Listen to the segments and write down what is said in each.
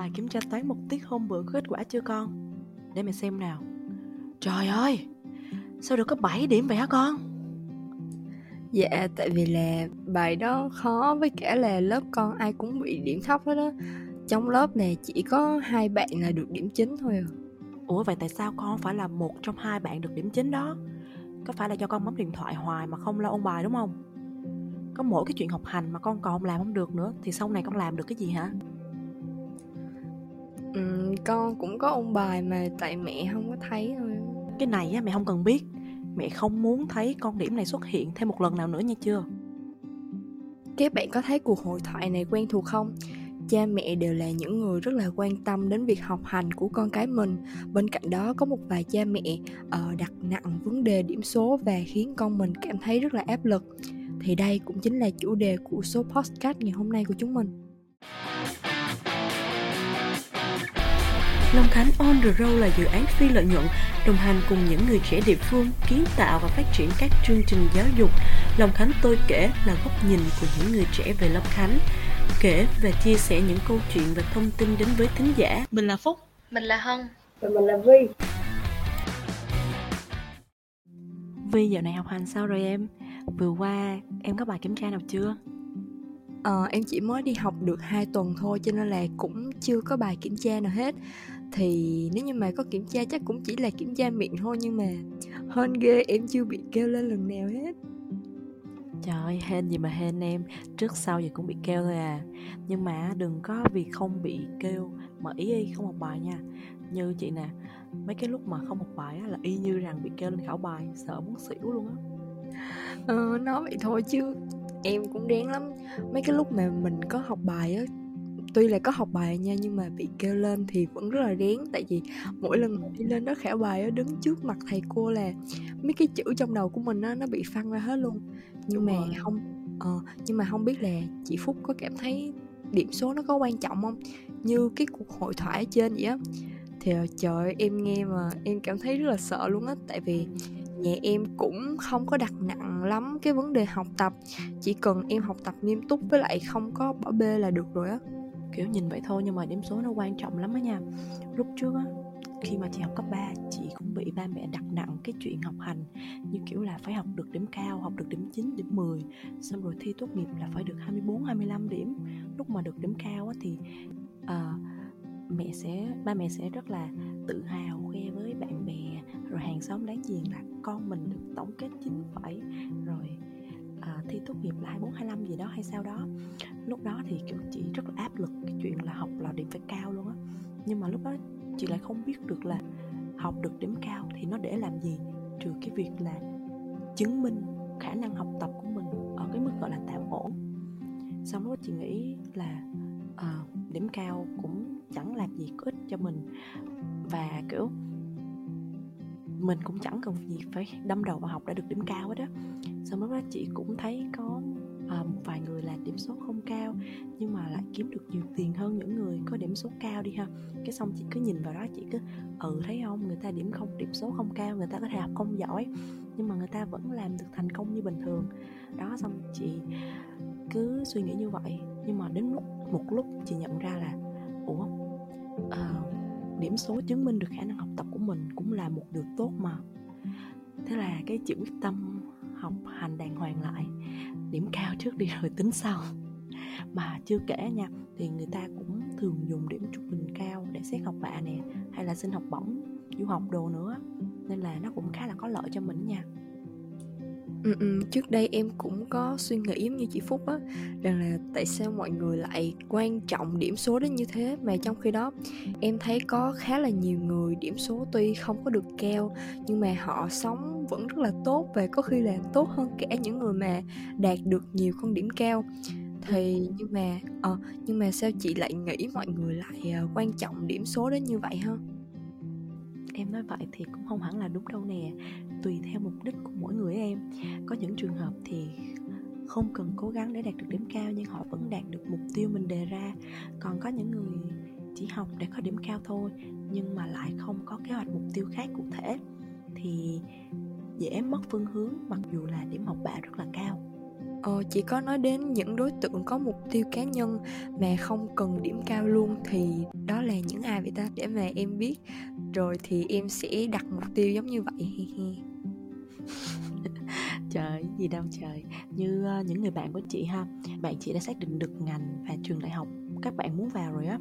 Bài kiểm tra toán một tiết hôm bữa có kết quả chưa con? Để mẹ xem nào Trời ơi Sao được có 7 điểm vậy hả con? Dạ tại vì là bài đó khó với cả là lớp con ai cũng bị điểm thấp hết đó Trong lớp này chỉ có hai bạn là được điểm chính thôi à Ủa vậy tại sao con phải là một trong hai bạn được điểm chính đó? Có phải là do con bấm điện thoại hoài mà không lo ôn bài đúng không? Có mỗi cái chuyện học hành mà con còn làm không được nữa Thì sau này con làm được cái gì hả? Ừ, Con cũng có ôn bài mà tại mẹ không có thấy thôi. Cái này á, mẹ không cần biết. Mẹ không muốn thấy con điểm này xuất hiện thêm một lần nào nữa nha chưa? Các bạn có thấy cuộc hội thoại này quen thuộc không? cha mẹ đều là những người rất là quan tâm đến việc học hành của con cái mình. Bên cạnh đó có một vài cha mẹ uh, đặt nặng vấn đề điểm số và khiến con mình cảm thấy rất là áp lực. Thì đây cũng chính là chủ đề của số podcast ngày hôm nay của chúng mình Long Khánh On The Road là dự án phi lợi nhuận đồng hành cùng những người trẻ địa phương kiến tạo và phát triển các chương trình giáo dục. Long Khánh tôi kể là góc nhìn của những người trẻ về Long Khánh kể và chia sẻ những câu chuyện và thông tin đến với thính giả. Mình là Phúc. Mình là Hân. Và mình là Vi. Vi dạo này học hành sao rồi em? Vừa qua em có bài kiểm tra nào chưa? Ờ, em chỉ mới đi học được 2 tuần thôi cho nên là cũng chưa có bài kiểm tra nào hết. Thì nếu như mà có kiểm tra chắc cũng chỉ là kiểm tra miệng thôi nhưng mà hơn ghê em chưa bị kêu lên lần nào hết. Trời ơi, hên gì mà hên em. Trước sau gì cũng bị kêu thôi à. Nhưng mà đừng có vì không bị kêu Mà ý y không học bài nha. Như chị nè Mấy cái lúc mà không học bài á, là y như rằng bị kêu lên khảo bài Sợ muốn xỉu luôn á. Ờ, nói vậy thôi chứ Em cũng đáng lắm. Mấy cái lúc mà mình có học bài á tuy là có học bài nha nhưng mà bị kêu lên thì vẫn rất là rén. Tại vì mỗi lần đi lên đó khảo bài á đứng trước mặt thầy cô là mấy cái chữ trong đầu của mình á nó bị phăng ra hết luôn. Nhưng mà không uh, nhưng mà không biết là chị phúc có cảm thấy điểm số nó có quan trọng không? Như cái cuộc hội thoại ở trên vậy á thì ờ, trời ơi, em nghe mà em cảm thấy rất là sợ luôn á. Tại vì nhà em cũng không có đặt nặng lắm cái vấn đề học tập chỉ cần em học tập nghiêm túc với lại không có bỏ bê là được rồi á. Kiểu nhìn vậy thôi nhưng mà điểm số nó quan trọng lắm á nha. Lúc trước á khi mà chị học cấp 3 chị cũng bị ba mẹ đặt nặng cái chuyện học hành như kiểu là phải học được điểm cao, học được điểm 9, điểm 10 xong rồi thi tốt nghiệp là phải được 24, 25 điểm. Lúc mà được điểm cao á thì uh, mẹ sẽ ba mẹ sẽ rất là tự hào khoe rồi hàng xóm đáng giềng là con mình được tổng kết 9 phẩy rồi à, thi tốt nghiệp là 24 25 gì đó hay sao đó. Lúc đó thì kiểu chị rất là áp lực cái chuyện là học là điểm phải cao luôn á. Nhưng mà lúc đó chị lại không biết được là học được điểm cao thì nó để làm gì trừ cái việc là chứng minh khả năng học tập của mình ở cái mức gọi là tạm ổn. Xong đó chị nghĩ là à, điểm cao cũng chẳng làm gì có ích cho mình. Và kiểu mình cũng chẳng cần gì phải đâm đầu vào học để được điểm cao hết đó xong lúc đó chị cũng thấy có à, một vài người là điểm số không cao nhưng mà lại kiếm được nhiều tiền hơn những người có điểm số cao đi ha. Cái xong chị cứ nhìn vào đó chị cứ ừ thấy không? Người ta điểm không điểm số không cao người ta có thể học không giỏi nhưng mà người ta vẫn làm được thành công như bình thường. Đó xong chị cứ suy nghĩ như vậy. Nhưng mà đến lúc một lúc chị nhận ra là ủa à, điểm số chứng minh được khả năng học tập mình cũng là một điều tốt mà. Thế là cái chữ quyết tâm học hành đàng hoàng lại, điểm cao trước đi rồi tính sau. Mà chưa kể nha, thì người ta cũng thường dùng điểm trung bình cao để xét học bạ nè, hay là xin học bổng, du học đồ nữa. Nên là nó cũng khá là có lợi cho mình nha. Ừ, ừ, trước đây em cũng có suy nghĩ giống như chị Phúc á rằng là tại sao mọi người lại quan trọng điểm số đến như thế? Mà trong khi đó em thấy có khá là nhiều người điểm số tuy không có được cao nhưng mà họ sống vẫn rất là tốt và có khi là tốt hơn cả những người mà đạt được nhiều con điểm cao. Thì nhưng mà ờ nhưng mà sao chị lại nghĩ mọi người lại uh, quan trọng điểm số đến như vậy ha? Em nói vậy thì cũng không hẳn là đúng đâu nè tùy theo mục đích của mỗi người em. Có những trường hợp thì không cần cố gắng để đạt được điểm cao nhưng họ vẫn đạt được mục tiêu mình đề ra. Còn có những người chỉ học để có điểm cao thôi nhưng mà lại không có kế hoạch mục tiêu khác cụ thể thì dễ mất phương hướng mặc dù là điểm học bạ rất là cao. Ờ, chỉ có nói đến những đối tượng có mục tiêu cá nhân mà không cần điểm cao luôn thì đó là những ai vậy ta? Để mà em biết. Rồi thì em sẽ đặt mục tiêu giống như vậy. trời gì đâu trời. Như uh, những người bạn của chị ha bạn chị đã xác định được ngành và trường đại học các bạn muốn vào rồi á.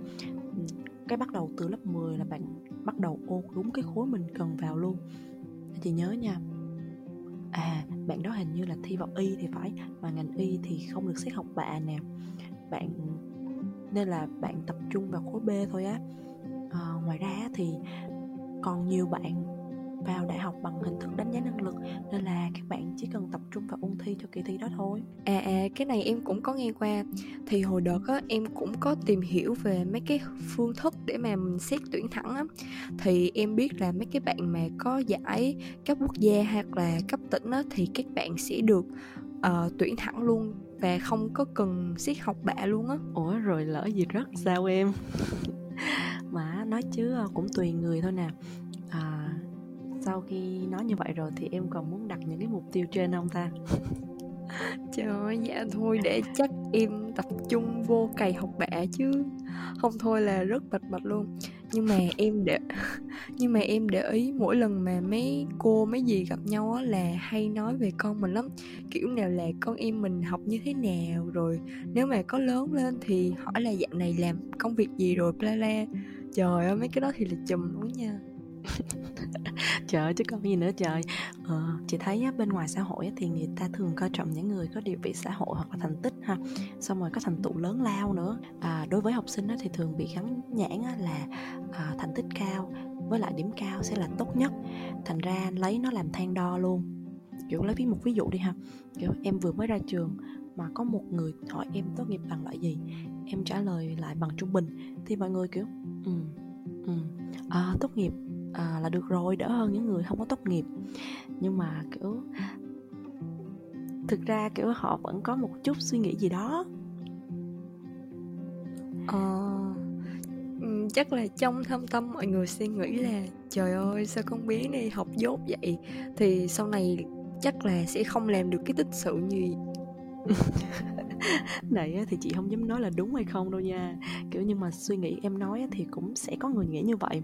Cái bắt đầu từ lớp 10 là bạn bắt đầu ô đúng cái khối mình cần vào luôn. Chị nhớ nha. À bạn đó hình như là thi vào y thì phải mà ngành y thì không được xét học bạ nè. Bạn nên là bạn tập trung vào khối b thôi á. À, ngoài ra thì còn nhiều bạn vào đại học bằng hình thức đánh giá năng lực nên là các bạn chỉ cần tập trung vào ôn thi cho kỳ thi đó thôi. À à cái này em cũng có nghe qua. Thì hồi đợt á em cũng có tìm hiểu về mấy cái phương thức để mà mình xét tuyển thẳng á. Thì em biết là mấy cái bạn mà có giải cấp quốc gia hoặc là cấp tỉnh á thì các bạn sẽ được uh, tuyển thẳng luôn và không có cần xét học bạ luôn á. Ủa rồi lỡ gì rất sao em? Mà nói chứ ờ, cũng tùy người thôi nè. À, sau khi nói như vậy rồi thì em còn muốn đặt những cái mục tiêu trên không ta? Trời ơi dạ thôi, để chắc em tập trung vô cày học bạ chứ. Không thôi là rất bạch bạch luôn. Nhưng mà em để nhưng mà em để ý mỗi lần mà mấy cô, mấy gì gặp nhau á là hay nói về con mình lắm. Kiểu nào là con em mình học như thế nào, rồi nếu mà có lớn lên thì hỏi là dạng này làm công việc gì rồi, bla bla. Trời ơi, mấy cái đó thì là chùm luôn nha trời chứ còn gì nữa trời. Ờ, chị thấy á, bên ngoài xã hội á, thì người ta thường coi trọng những người có địa vị xã hội hoặc là thành tích ha. Xong rồi có thành tựu lớn lao nữa. À, đối với học sinh á, thì thường bị gắn nhãn á, là à, thành tích cao với lại điểm cao sẽ là tốt nhất. Thành ra lấy nó làm than đo luôn. Kiểu lấy ví một ví dụ đi ha. Kiểu em vừa mới ra trường mà có một người hỏi em tốt nghiệp bằng loại gì em trả lời lại bằng trung bình. Thì mọi người kiểu ừ ừ à, tốt nghiệp à, là được rồi đỡ hơn những người không có tốt nghiệp. Nhưng mà kiểu thực ra kiểu họ vẫn có một chút suy nghĩ gì đó. Ờ chắc là trong thâm tâm mọi người suy nghĩ là trời ơi sao con bé này học dốt vậy? Thì sau này chắc là sẽ không làm được cái tích sự gì này thì chị không dám nói là đúng hay không đâu nha. Kiểu nhưng mà suy nghĩ em nói thì cũng sẽ có người nghĩ như vậy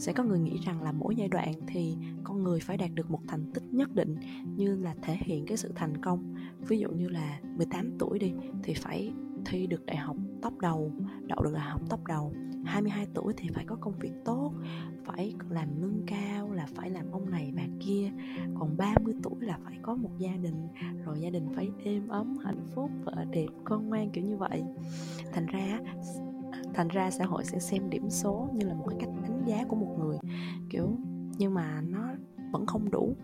sẽ có người nghĩ rằng là mỗi giai đoạn thì con người phải đạt được một thành tích nhất định như là thể hiện cái sự thành công. Ví dụ như là 18 tuổi đi thì phải thi được đại học top đầu, đậu được đại học top đầu. 22 tuổi thì phải có công việc tốt, phải làm lương cao là phải làm ông này bà kia. Còn 30 tuổi là phải có một gia đình, rồi gia đình phải êm ấm, hạnh phúc vợ đẹp, con ngoan kiểu như vậy. Thành ra thành ra xã hội sẽ xem điểm số như là một cái cách đánh giá của một người, kiểu, nhưng mà nó vẫn không đủ.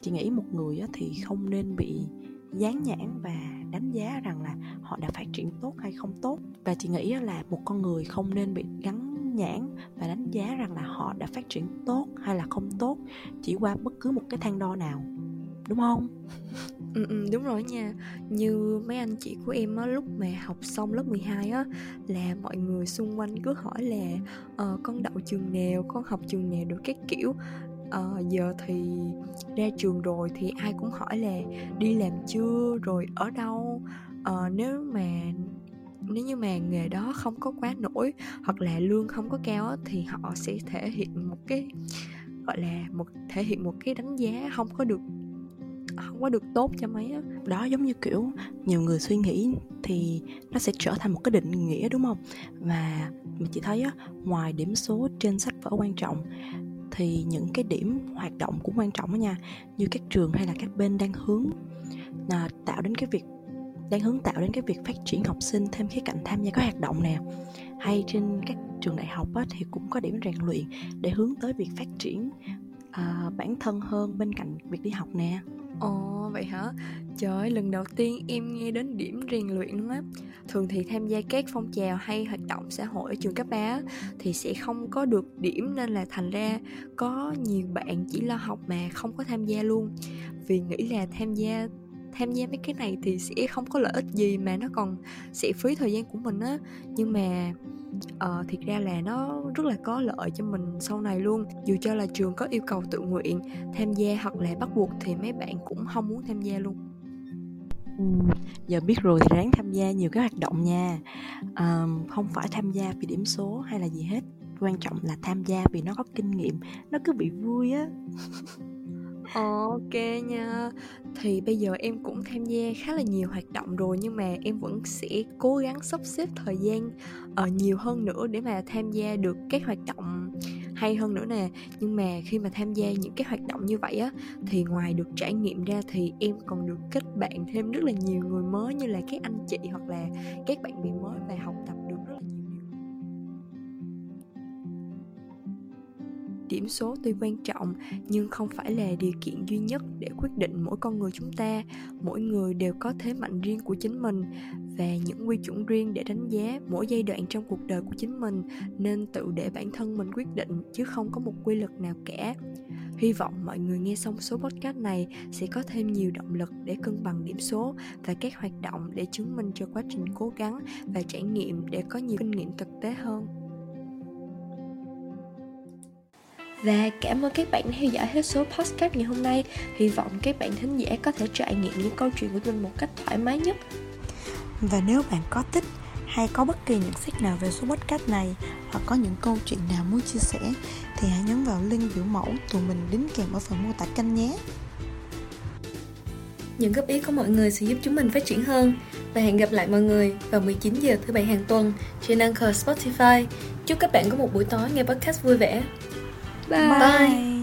Chị nghĩ một người thì không nên bị dán nhãn và đánh giá rằng là họ đã phát triển tốt hay không tốt. Và chị nghĩ là một con người không nên bị gắn nhãn và đánh giá rằng là họ đã phát triển tốt hay là không tốt chỉ qua bất cứ một cái thang đo nào. Đúng không? ừ, ừ, đúng rồi nha. Như mấy anh chị của em á lúc mà học xong lớp 12 á là mọi người xung quanh cứ hỏi là ờ, con đậu trường nào? Con học trường nào? Được các kiểu. Ờ, giờ thì ra trường rồi thì ai cũng hỏi là đi làm chưa? Rồi ở đâu? Ờ, nếu mà nếu như mà nghề đó không có quá nổi hoặc là lương không có cao á, thì họ sẽ thể hiện một cái gọi là một thể hiện một cái đánh giá không có được À, không có được tốt cho mấy á. Đó giống như kiểu nhiều người suy nghĩ thì nó sẽ trở thành một cái định nghĩa đúng không? Và mình chỉ thấy á ngoài điểm số trên sách vở quan trọng thì những cái điểm hoạt động cũng quan trọng đó nha. Như các trường hay là các bên đang hướng là tạo đến cái việc đang hướng tạo đến cái việc phát triển học sinh thêm khía cạnh tham gia các hoạt động nè. Hay trên các trường đại học á, thì cũng có điểm rèn luyện để hướng tới việc phát triển uh, bản thân hơn bên cạnh việc đi học nè. Ồ vậy hả? Trời ơi, lần đầu tiên em nghe đến điểm rèn luyện luôn á Thường thì tham gia các phong trào hay hoạt động xã hội ở trường cấp 3 Thì sẽ không có được điểm nên là thành ra có nhiều bạn chỉ lo học mà không có tham gia luôn Vì nghĩ là tham gia tham gia mấy cái này thì sẽ không có lợi ích gì mà nó còn sẽ phí thời gian của mình á. Nhưng mà uh, thiệt ra là nó rất là có lợi cho mình sau này luôn. Dù cho là trường có yêu cầu tự nguyện tham gia hoặc là bắt buộc thì mấy bạn cũng không muốn tham gia luôn. Ừ, giờ biết rồi thì ráng tham gia nhiều cái hoạt động nha. À, không phải tham gia vì điểm số hay là gì hết. Quan trọng là tham gia vì nó có kinh nghiệm nó cứ bị vui á. Ờ, ok nha. Thì bây giờ em cũng tham gia khá là nhiều hoạt động rồi Nhưng mà em vẫn sẽ cố gắng sắp xếp thời gian uh, nhiều hơn nữa Để mà tham gia được các hoạt động hay hơn nữa nè. Nhưng mà khi mà tham gia những cái hoạt động như vậy á Thì ngoài được trải nghiệm ra thì em còn được kết bạn thêm rất là nhiều người mới Như là các anh chị hoặc là các bạn bè mới và học tập điểm số tuy quan trọng, nhưng không phải là điều kiện duy nhất để quyết định mỗi con người chúng ta. Mỗi người đều có thế mạnh riêng của chính mình và những quy chuẩn riêng để đánh giá mỗi giai đoạn trong cuộc đời của chính mình, nên tự để bản thân mình quyết định chứ không có một quy luật nào cả. Hy vọng mọi người nghe xong số podcast này sẽ có thêm nhiều động lực để cân bằng điểm số và các hoạt động để chứng minh cho quá trình cố gắng và trải nghiệm để có nhiều kinh nghiệm thực tế hơn. Và cảm ơn các bạn đã theo dõi hết số podcast ngày hôm nay Hy vọng các bạn thính giả có thể trải nghiệm những câu chuyện của mình một cách thoải mái nhất Và nếu bạn có thích hay có bất kỳ nhận xét nào về số podcast này hoặc có những câu chuyện nào muốn chia sẻ thì hãy nhấn vào link biểu mẫu tụi mình đính kèm ở phần mô tả kênh nhé. Những góp ý của mọi người sẽ giúp chúng mình phát triển hơn và hẹn gặp lại mọi người vào 19 giờ thứ bảy hàng tuần trên Anchor Spotify. Chúc các bạn có một buổi tối nghe podcast vui vẻ. 拜。